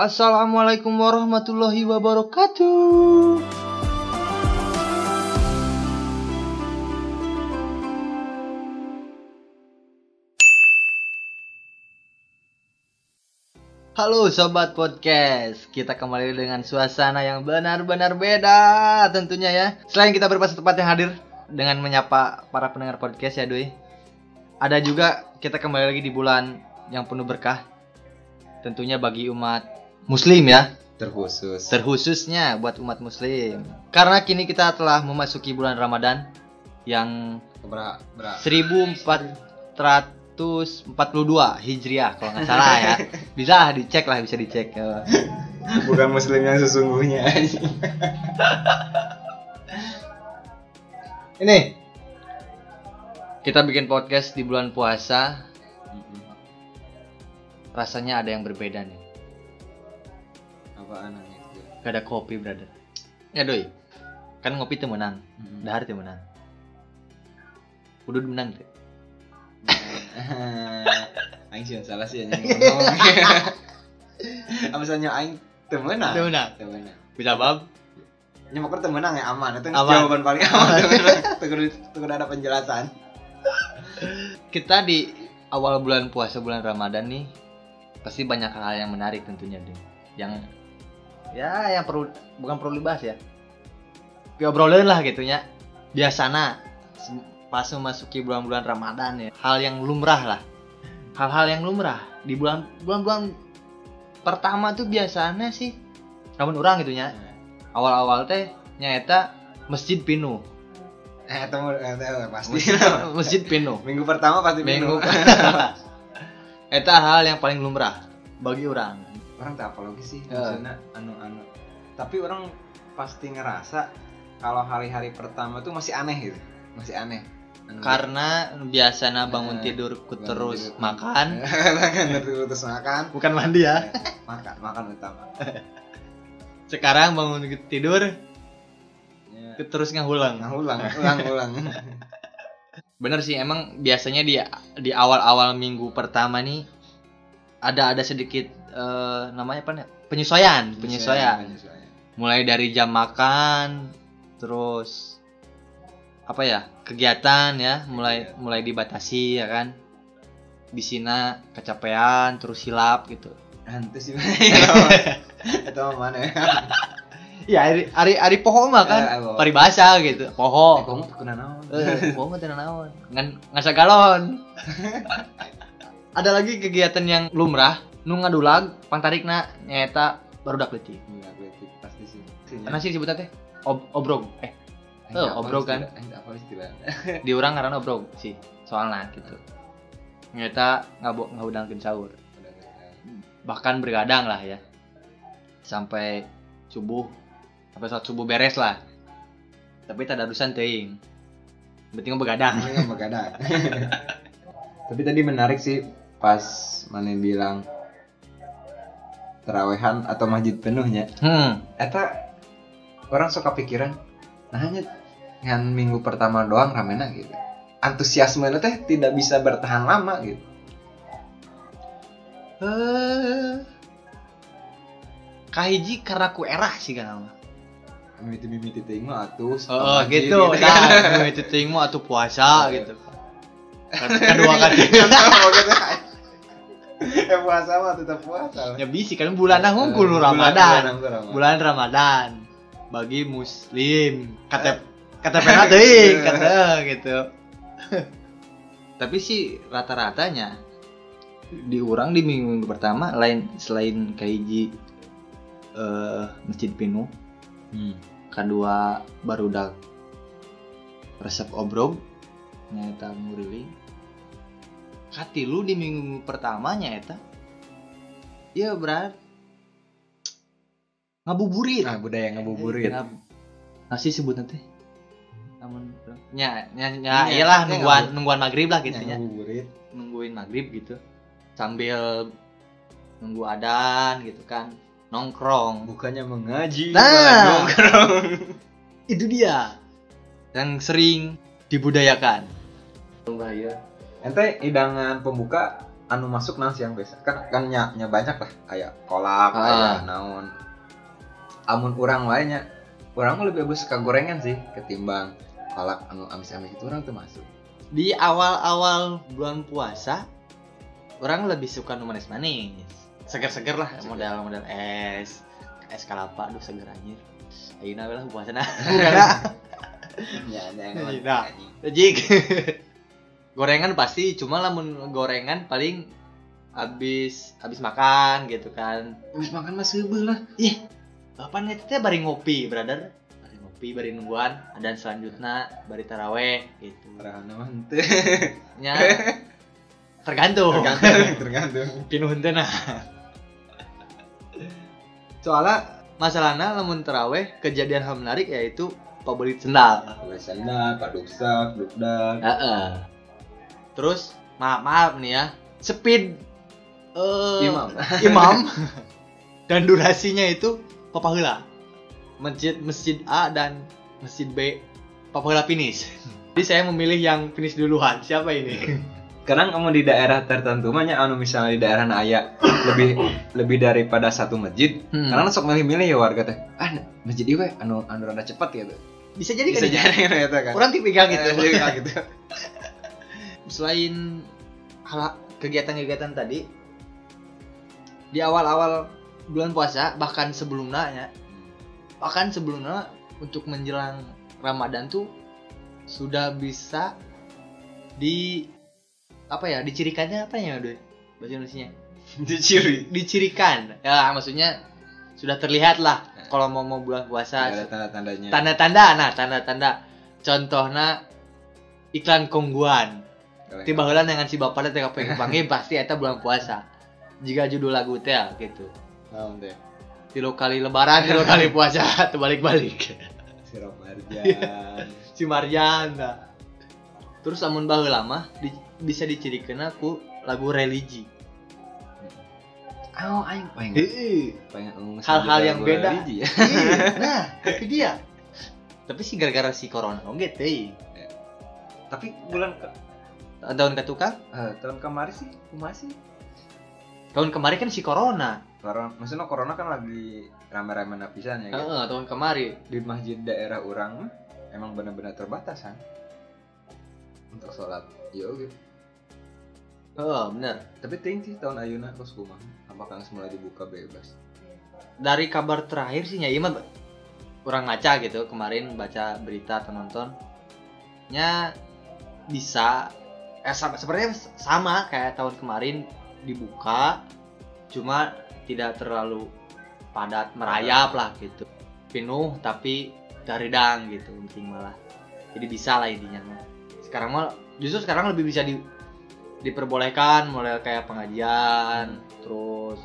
Assalamualaikum warahmatullahi wabarakatuh. Halo sobat podcast, kita kembali dengan suasana yang benar-benar beda tentunya ya. Selain kita berpas tempat yang hadir dengan menyapa para pendengar podcast ya Doi. Ada juga kita kembali lagi di bulan yang penuh berkah. Tentunya bagi umat muslim ya, terkhusus terkhususnya buat umat muslim. Karena kini kita telah memasuki bulan Ramadan yang Ber, ber, 1442 Hijriah kalau nggak salah ya. Bisa dicek lah, bisa dicek. bukan muslim yang sesungguhnya Ini kita bikin podcast di bulan puasa, rasanya ada yang berbeda nih. Apaan aneh itu Gak ada kopi, brother. Ya doi. Kan ngopi tuh menang. Mm-mm. Dahar tuh menang. Udah menang tuh. aing sih yang salah sih yang ngomong apa misalnya aing temenang Teu meunang. temenang Bisa bab? nyemak temenang ya aman itu Aman. jawaban paling aman temenang tunggu tunggu ada penjelasan Kita di awal bulan puasa bulan Ramadan nih pasti banyak hal yang menarik tentunya deh. Yang ya yang perlu bukan perlu dibahas ya. Diobrolin lah gitunya. Biasana pas memasuki bulan-bulan Ramadan ya. Hal yang lumrah lah. Hal-hal yang lumrah. Di bulan bulan-bulan pertama tuh biasanya sih namun orang gitunya awal-awal teh nyata masjid penuh eh temu eh, pasti. Masjid, penuh minggu pertama pasti minggu minggu Eta hal yang paling lumrah bagi orang orang tak apa lagi sih Ya. maksudnya anu anu. Tapi orang pasti ngerasa kalau hari-hari pertama tuh masih aneh gitu masih aneh. Anu, karena biasanya bangun tidur ku bangun terus tidur. makan. Makan terus makan. Bukan mandi ya. Makan makan utama sekarang bangun tidur ya. terus ngahulang Nah, ulang ulang ulang. Bener sih emang biasanya di di awal-awal minggu pertama nih ada ada sedikit eh, namanya apa penyesuaian penyesuaian penyesuaian. mulai dari jam makan terus apa ya? Kegiatan ya mulai mulai dibatasi ya kan? Di sini kecapean terus hilap gitu. Hantu sih itu mah mana? Ya hari hari, hari poho mah kan poho. paribasa gitu Eh, poho tuh kena naon. Eh poho mah teu naon. Ngan ngasa galon. Ada lagi kegiatan yang lumrah nu ngadulag pantarikna nyaeta baru dak leutik Iya, berarti pasti sih. Karena sih disebutnya teh ob obrog. Eh Oh, apa obrol kan? apa istilah. Di orang karena obrog sih soalnya gitu. Nyata ngabok ngabudangkeun sahur. Bahkan bergadang lah ya. Sampai subuh sampai saat subuh beres lah. Tapi tak ada urusan teuing penting begadang nggak begadang. Tapi tadi menarik sih pas mana bilang terawehan atau masjid penuhnya. hmm Eta orang suka pikiran, nah hanya ngan minggu pertama doang ramena gitu. Antusiasme teh tidak bisa bertahan lama gitu. eh kahiji karena ku erah sih kan mah Mimiti mimiti ting mah atuh. oh masjid gitu nah teuing mah atuh puasa gitu kedua kali Ya puasa mah tetap puasa. ya bisi kan bulan Ramadan. bulan- bulan Ramadan. bulan Ramadan. Bagi muslim. KTP KTP na teuing kata gitu. Tapi sih rata-ratanya di orang di minggu, minggu pertama lain selain kaiji eh masjid penuh Hmm. kedua barudak resep obrog nyata nguriling katilu di minggu, minggu pertamanya eta? Iya berat ngabuburit. Nah, budaya ngabuburit. Ngab- nasi sebut nanti namun nya nya nya Iya, iyalah iya, nungguan nungguan maghrib lah gitu Ya, nungguin maghrib gitu. Sambil nunggu adan gitu kan. Nongkrong. Bukannya mengaji Nah. nongkrong. Itu dia. Yang sering dibudayakan ente hidangan pembuka anu masuk nang siang biasa. Kan kan nya, nya banyak lah. Kayak kolak Ah. kayak naon. Amun kurang lainnya orang mah lebih bagus suka gorengan sih ketimbang kolak anu amis-amis itu orang tuh masuk. Di awal-awal bulan puasa orang lebih suka nu manis-manis. Seger-seger lah Seger. model-model es es kelapa aduh seger anjir. Ayeuna lah puasa nah ya Nah. Jik. gorengan pasti cuma lamun gorengan paling habis habis makan gitu kan. Habis makan mah sebel lah. Ih bapak nih teh bari ngopi brother. Bari ngopi bari nungguan. Dan selanjutnya bari taraweh gitu. Rahana mah henteu. nya tergantung. Tergantung tergantung. Pinuh henteu nah. Soalnya masalahnya lamun taraweh kejadian hal menarik yaitu pabrik sendal. Wesana, paduksak, dukdak. Heeh. Terus maaf maaf nih ya speed eh Imam. imam dan durasinya itu papahula masjid masjid A dan masjid B papahula finish jadi saya memilih yang finish duluan siapa ini Karena kamu di daerah tertentu mah nya anu misalnya di daerah na aya lebih lebih daripada satu masjid. Hmm. Karena sok milih-milih ya warga teh. Ah, masjid ieu we anu anu rada cepat gitu. bisa jadi Bisa kan ya? jadi ya kan. orang tipikal gitu Eh, tipikal gitu. selain hal kegiatan-kegiatan tadi di awal-awal bulan puasa bahkan sebelumnya ya bahkan sebelumnya untuk menjelang Ramadan tuh sudah bisa di apa ya dicirikannya apa ya udah bahasa Indonesia Dicuri. dicirikan. Ya maksudnya sudah terlihat lah kalau mau mau bulan puasa. Ada tanda-tandanya. tanda-tanda. Nah tanda-tanda. Contohnya iklan kongguan tiba heula dengan si bapak teh pengen panggil pasti eta bulan puasa jika judul lagu teh gitu Naon teh? tilu kali lebaran tilu kali puasa terbalik-balik Sirop marjan. si Marjan nah. terus amun baheula mah di, bisa dicirikeun aku lagu religi Oh, aing pengen pengen Hal-hal yang beda. religi ya. Iya, nah itu dia tapi sih gara-gara si corona oke teh Tapi bulan ke, tahun ke tukang eh, tahun kemarin sih masih tahun kemarin kan si corona. Corona maksudnya corona kan lagi rame-rame napisan ya kan? Heeh, tahun kemarin di masjid daerah orang mah emang benar-benar terbatas kan untuk sholat. Ya oke Heeh, bener tapi ting sih tahun ayuna kos kumah apakah mulai dibuka bebas? Dari kabar terakhir sih Nyai mah kurang ngaca gitu. Kemarin baca berita atau nonton. Nya bisa eh sama, sebenarnya sama kayak tahun kemarin dibuka cuma tidak terlalu padat merayap lah gitu. Penuh tapi garidang gitu penting malah. Jadi bisa lah intinya. Sekarang mah justru sekarang lebih bisa di diperbolehkan mulai kayak pengajian terus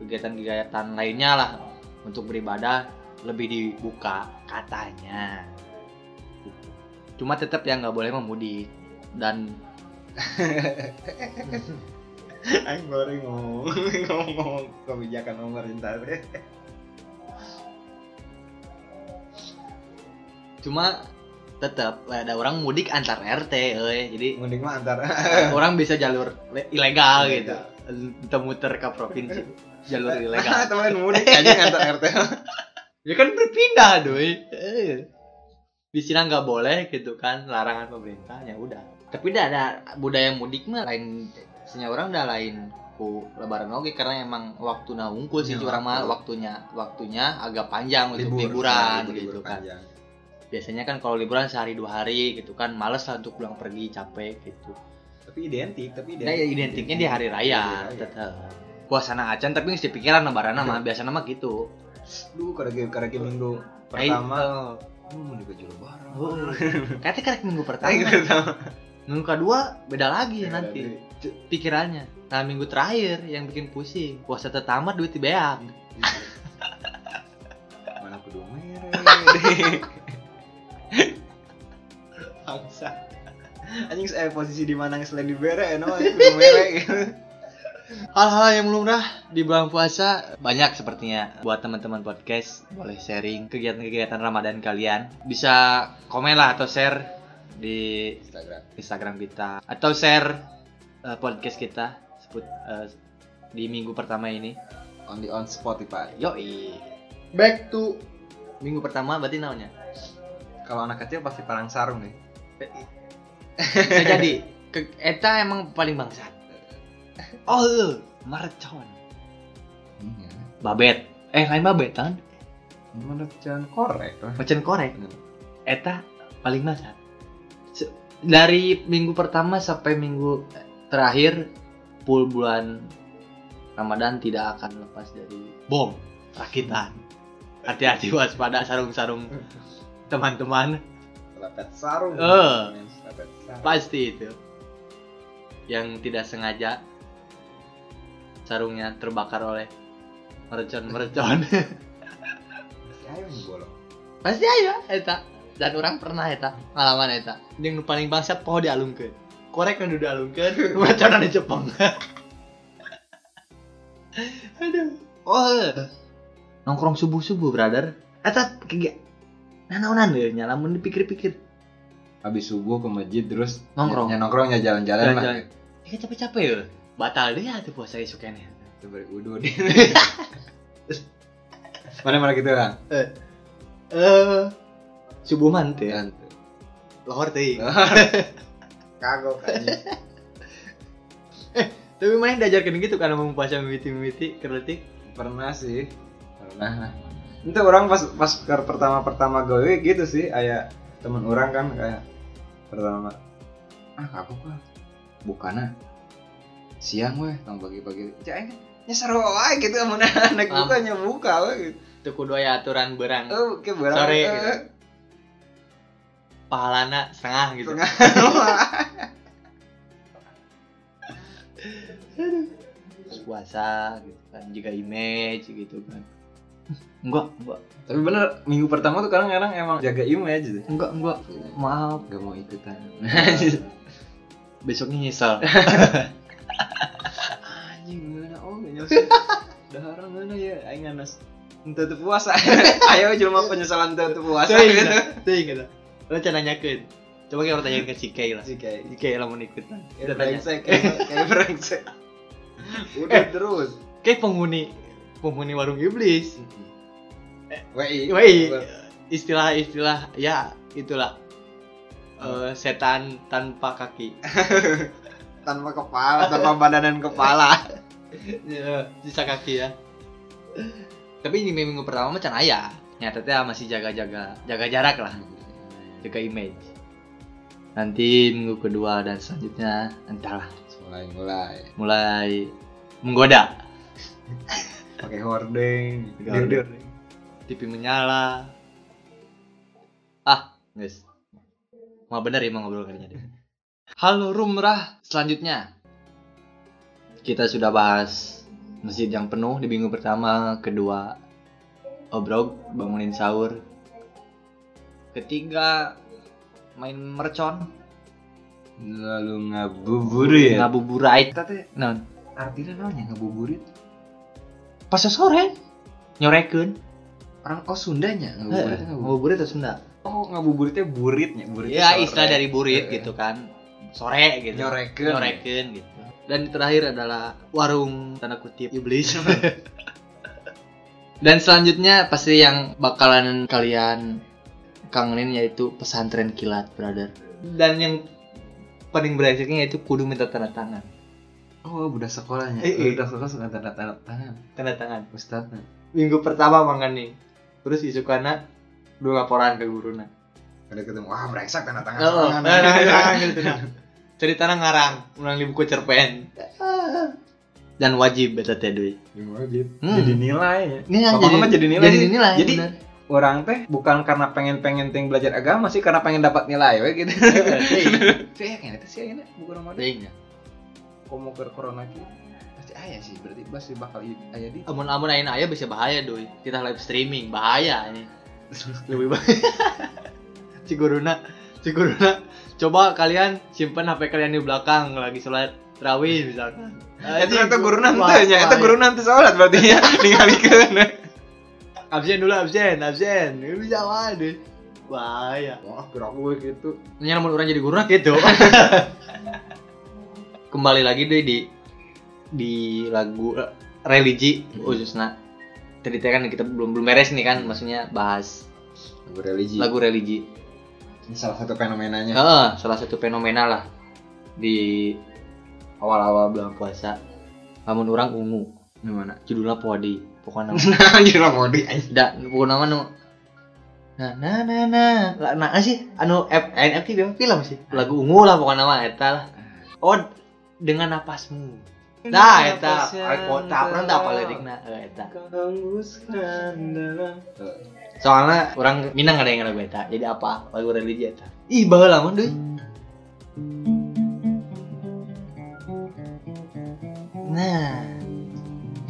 kegiatan-kegiatan lainnya lah untuk beribadah lebih dibuka katanya. Gitu. cuma tetap yang nggak boleh memudik dan Aing baru ngomong ngomong kebijakan pemerintah teh. cuma tetap ada orang mudik antar RT euy. jadi Mending mah antar orang bisa jalur le- ilegal gitu Ilegal. muter-muter ke provinsi jalur ilegal temen mudik aja ngantar RT. ya kan berpindah doi Eh. di sini nggak boleh gitu kan larangan pemerintah ya udah tapi udah ada budaya mudik mah lain senya orang udah lain ku lebaran oke karena emang waktu nah unggul sih Ya, orang mah waktu. waktunya waktunya agak panjang untuk Libur, liburan libur- gitu libur kan panjang. biasanya kan kalau liburan sehari dua hari gitu kan males lah untuk pulang pergi capek gitu Tapi identik, tapi nah, ya identiknya di hari raya raya. tetap puasana acan tapi nggak pikiran lebaran mah biasa nama gitu Duh, karena karena minggu pertama, hmm, di baju lebaran. Oh, kayaknya karek minggu pertama. Minggu kedua beda lagi Beda nanti. C- pikirannya. Nah minggu terakhir yang bikin pusing puasa tetamat duit di beak. Mana kudu merek. Bangsa. Anjing saya posisi di mana selain di bere, no, anjing kudu merek. Hal-hal yang lumrah di bulan puasa banyak sepertinya buat teman-teman podcast boleh sharing kegiatan-kegiatan Ramadan kalian bisa komen lah atau share di Instagram. Instagram kita atau share eh, podcast kita sebut eh, di minggu pertama ini. Only on Spotify. Yoi. Back to minggu pertama berarti namanya. Kalau anak kecil pasti parang sarung nih. Bisa jadi ke, eta emang paling bangsat. Oh, iya. mercon. Iya. Babet. Eh, lain babet kan? Jangan korek. Macan korek. Eta paling bangsat. Dari minggu pertama sampai minggu terakhir full bulan Ramadan tidak akan lepas dari bom rakitan. Hati-hati waspada sarung-sarung teman-teman Lepet sarung. Eh. Lepet sarung. pasti itu yang tidak sengaja sarungnya terbakar oleh mercon-mercon Ayo nih bolong. pasti aja eta dan orang pernah eta ngalaman eta yang paling bangsat poho dialungkeun korek kan udah dialungkeun mercon di Jepang aduh oh nongkrong subuh subuh brother eta kayak nanaonan deh nyalamun dipikir-pikir Habis subuh ke masjid terus Nongkrong. Ya, nongkrong ya jalan-jalan lah. Ya capek-capek ya. Batal deh ya tuh puasa ini. Itu beri udun. Mana mana gitu kan? Eh, subuh mante. Kan. Lohor teh. Kagok kan. Tapi mana yang diajarkan gitu kan mau puasa mimiti-mimiti kerletik. Pernah sih. Pernah. Itu orang pas pas ke pertama-pertama gawe gitu sih, aya temen orang kan kayak pertama ah aku kah bukannya siang weh tong bagi-bagi cai nya seru wae gitu amun anak buka weh gitu. Itu kudu aya aturan berang. Oh, ke barang Sore, eh, gitu. Pahalana setengah gitu. Setengah. Terus puasa gitu kan juga image gitu kan. Enggak, enggak. Tapi bener minggu pertama tuh kadang-kadang emang jaga image gitu. Enggak, enggak. Maaf, Gak mau ikutan. besoknya nyesal. Anjing mana oh gak nyosok. Dahara mana ya aing nganas. Ente teu puasa. Ayo jelema penyesalan teu puasa gitu. Teuing gitu. Lo can nanyakeun. Coba kita tanyain ke si Kay lah. Si kayak Si Kay lah mau ikutan. Tanya. brengsek kayak kayak brengsek. Udah terus. Kay penghuni penghuni warung iblis. Wei. Woi, istilah-istilah ya itulah. Eh, setan tanpa kaki. tanpa kepala, tanpa badan dan kepala. Ya, sisa kaki ya. Tapi ini minggu pertama macam ayah. Nyata teh masih jaga-jaga, jaga jarak lah, jaga image. Nanti minggu kedua dan selanjutnya entahlah Mulai mulai mulai menggoda. pakai hordeng. Hordeng. TV menyala. Ah, guys. Mau bener ya mau ngobrol kayaknya deh. Halo rumrah selanjutnya. Kita sudah bahas masjid yang penuh di minggu pertama, kedua obrol bangunin sahur. Ketiga main mercon, Lalu ngabuburit. ngabuburit. Kita teh Non, artinya namanya ngabuburit. pas sore nyorekeun. Orang oh Sundanya ngabuburit. ngabuburit. Ngabuburit atau Sunda? Oh ngabuburitnya buritnya burit. Ya istilah dari burit gitu kan sore gitu Nyorekeun. nyorekeun gitu dan terakhir adalah warung tanda kutip iblis dan selanjutnya pasti yang bakalan kalian kangenin yaitu pesantren kilat brother dan yang paling beresiknya yaitu kudu minta tanda tangan Oh budak sekolahnya. Eh, eh. Budak sekolah suka tanda tanda tangan. tanda tangan Ustadznya. minggu pertama mangan nih terus isukana dua laporan ke guruna Ada ketemu wah brengsek tanda tangan. Oh, tangan. nah, nah, nah, gitu nah. Cerita ngarang, ulang di buku cerpen. Dan wajib beta teh deui. Wajib. Hmm. Jadi nilai ya. Ini Pokoknya mah jadi nilai. Jadi nilai. Jadi bener. Orang teh bukan karena pengen-pengen ting belajar agama sih karena pengen dapat nilai we gitu. Saya yakin itu sih ini bukan Ramadan. Teuing ya. Komo ke corona ki pasti aya sih berarti pasti bakal i- aya di. Amun-amun ayeuna aya bisa bahaya doi. Kita live streaming bahaya ini. Lebih bahaya. Ciguruna, Ciguruna. Coba kalian simpan HP kalian di belakang lagi sholat tarawih misalkan. Itu eta guru nanti eta bahaya. guru nanti sholat berarti ya ningalikeun. Absen dulu absen, absen. Ini bisa wae Bahaya. Wah, gerak gue gitu. Nya namun orang jadi guru gitu. Kembali lagi deh di di lagu eh, religi khususnya. Tadi teh kan kita belum belum beres nih kan maksudnya bahas lagu religi. lagu religi. Ini salah satu fenomenanya. Heeh, salah satu fenomena lah di awal-awal bulan puasa. Namun orang ungu gimana? Judulnya Puadi pokoknya anjir lah mau di da pokoknya nama nu nah nah nah nah lah nah sih? Anu F NFT film film sih. Lagu ungu lah pokoknya nama eta lah. Oh dengan napasmu. Nah eta. kota orang tak apa liriknya eh, eta. Soalnya orang Minang ada yang lagu eta. Jadi apa? Lagu religi eta. Ih baheula mah deui nah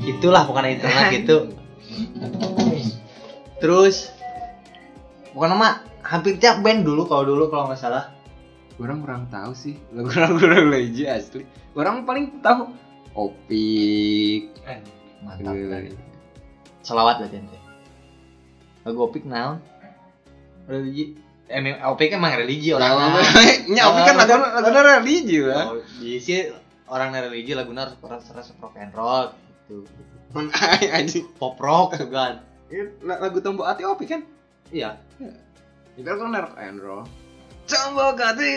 itulah pokoknya itu lah gitu. Terus pokoknya mah hampir tiap band dulu kalau dulu kalau nggak salah. Orang kurang tahu sih lagu-lagu religi asli. Orang paling tahu opik. Mantap selawat lah gente lagu opik naon? Religi emang opik emang religi orang nya opik. Kan lagu lagu religi lah. Oh, di sih orang religi harus harus harus rock and roll gitu. Anjing. Pop rock juga lagu tombol hati opik kan? Iya. Itu kan rock and roll. Tombol hati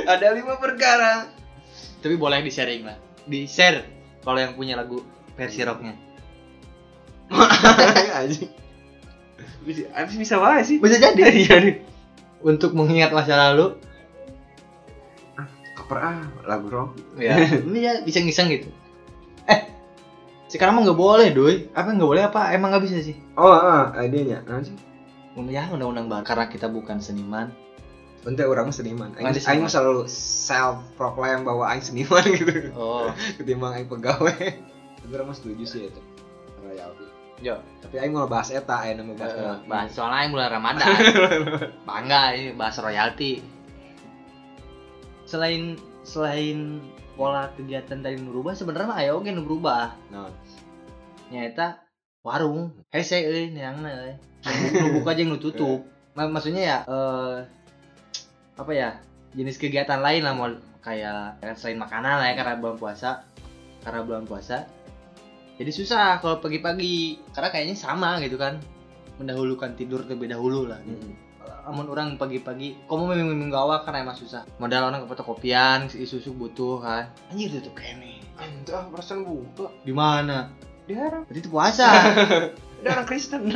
ada lima perkara. Tapi boleh di sharing lah. Di share kalau yang punya lagu versi rocknya. Anjing. Bisa bisa wae sih. Bisa jadi. Iya nih untuk mengingat masa lalu. Cover ah lagu rock. Ya ini ya bisa ngiseng gitu eh sekarang mah nggak boleh doi apa nggak boleh apa emang nggak bisa sih oh ah idenya anjing ya undang-undang baru karena kita bukan seniman Untuk orang seniman. Aing, aing selalu self proclaim bahwa aing seniman gitu. oh Ketimbang aing pegawai. Tapi orang setuju sih itu. Royalty. yo Tapi aing mau bahas eta, aing mau bahas. Royalty. bahas soalnya yang bulan Ramadan bangga ini bahas royalti selain selain pola kegiatan tadi berubah sebenarnya mah oge nu berubah. Nah, nyata warung hese euy neangna euy nu buka jeung nu tutup. Ma- maksudnya ya eh apa ya jenis kegiatan lain lah mau kayak kayak selain makanan lah ya karena bulan puasa karena bulan puasa jadi susah kalau pagi-pagi karena kayaknya sama gitu kan mendahulukan tidur terlebih dahulu lah gitu. mm. Amun orang pagi-pagi, kamu memang memang gawa karena emang susah. Modal orang ke fotokopian, si susu butuh kan. Anjir tutup kene. Anjir, ah, perasaan buka. Di mana? Diharap. Berarti itu puasa. Ada orang Kristen.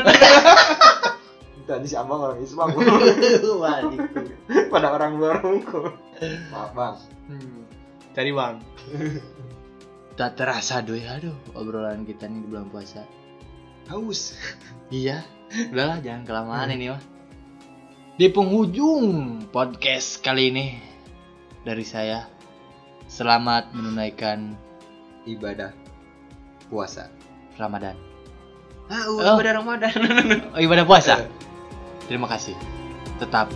Tadi si abang orang Islam. Pada orang luar hukum. Maaf bang. Hmm. Cari bang. Tak terasa doy, aduh obrolan kita nih di bulan puasa. Haus. Iya, udahlah jangan kelamaan ini mah. Di penghujung podcast kali ini dari saya selamat menunaikan Ibadah puasa. Ramadan. Haus Oh. ibadah Ramadan. Oh, ibadah puasa. Terima kasih. Tetap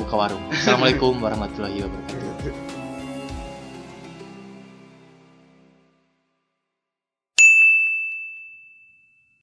buka warung. Assalamualaikum warahmatullahi wabarakatuh.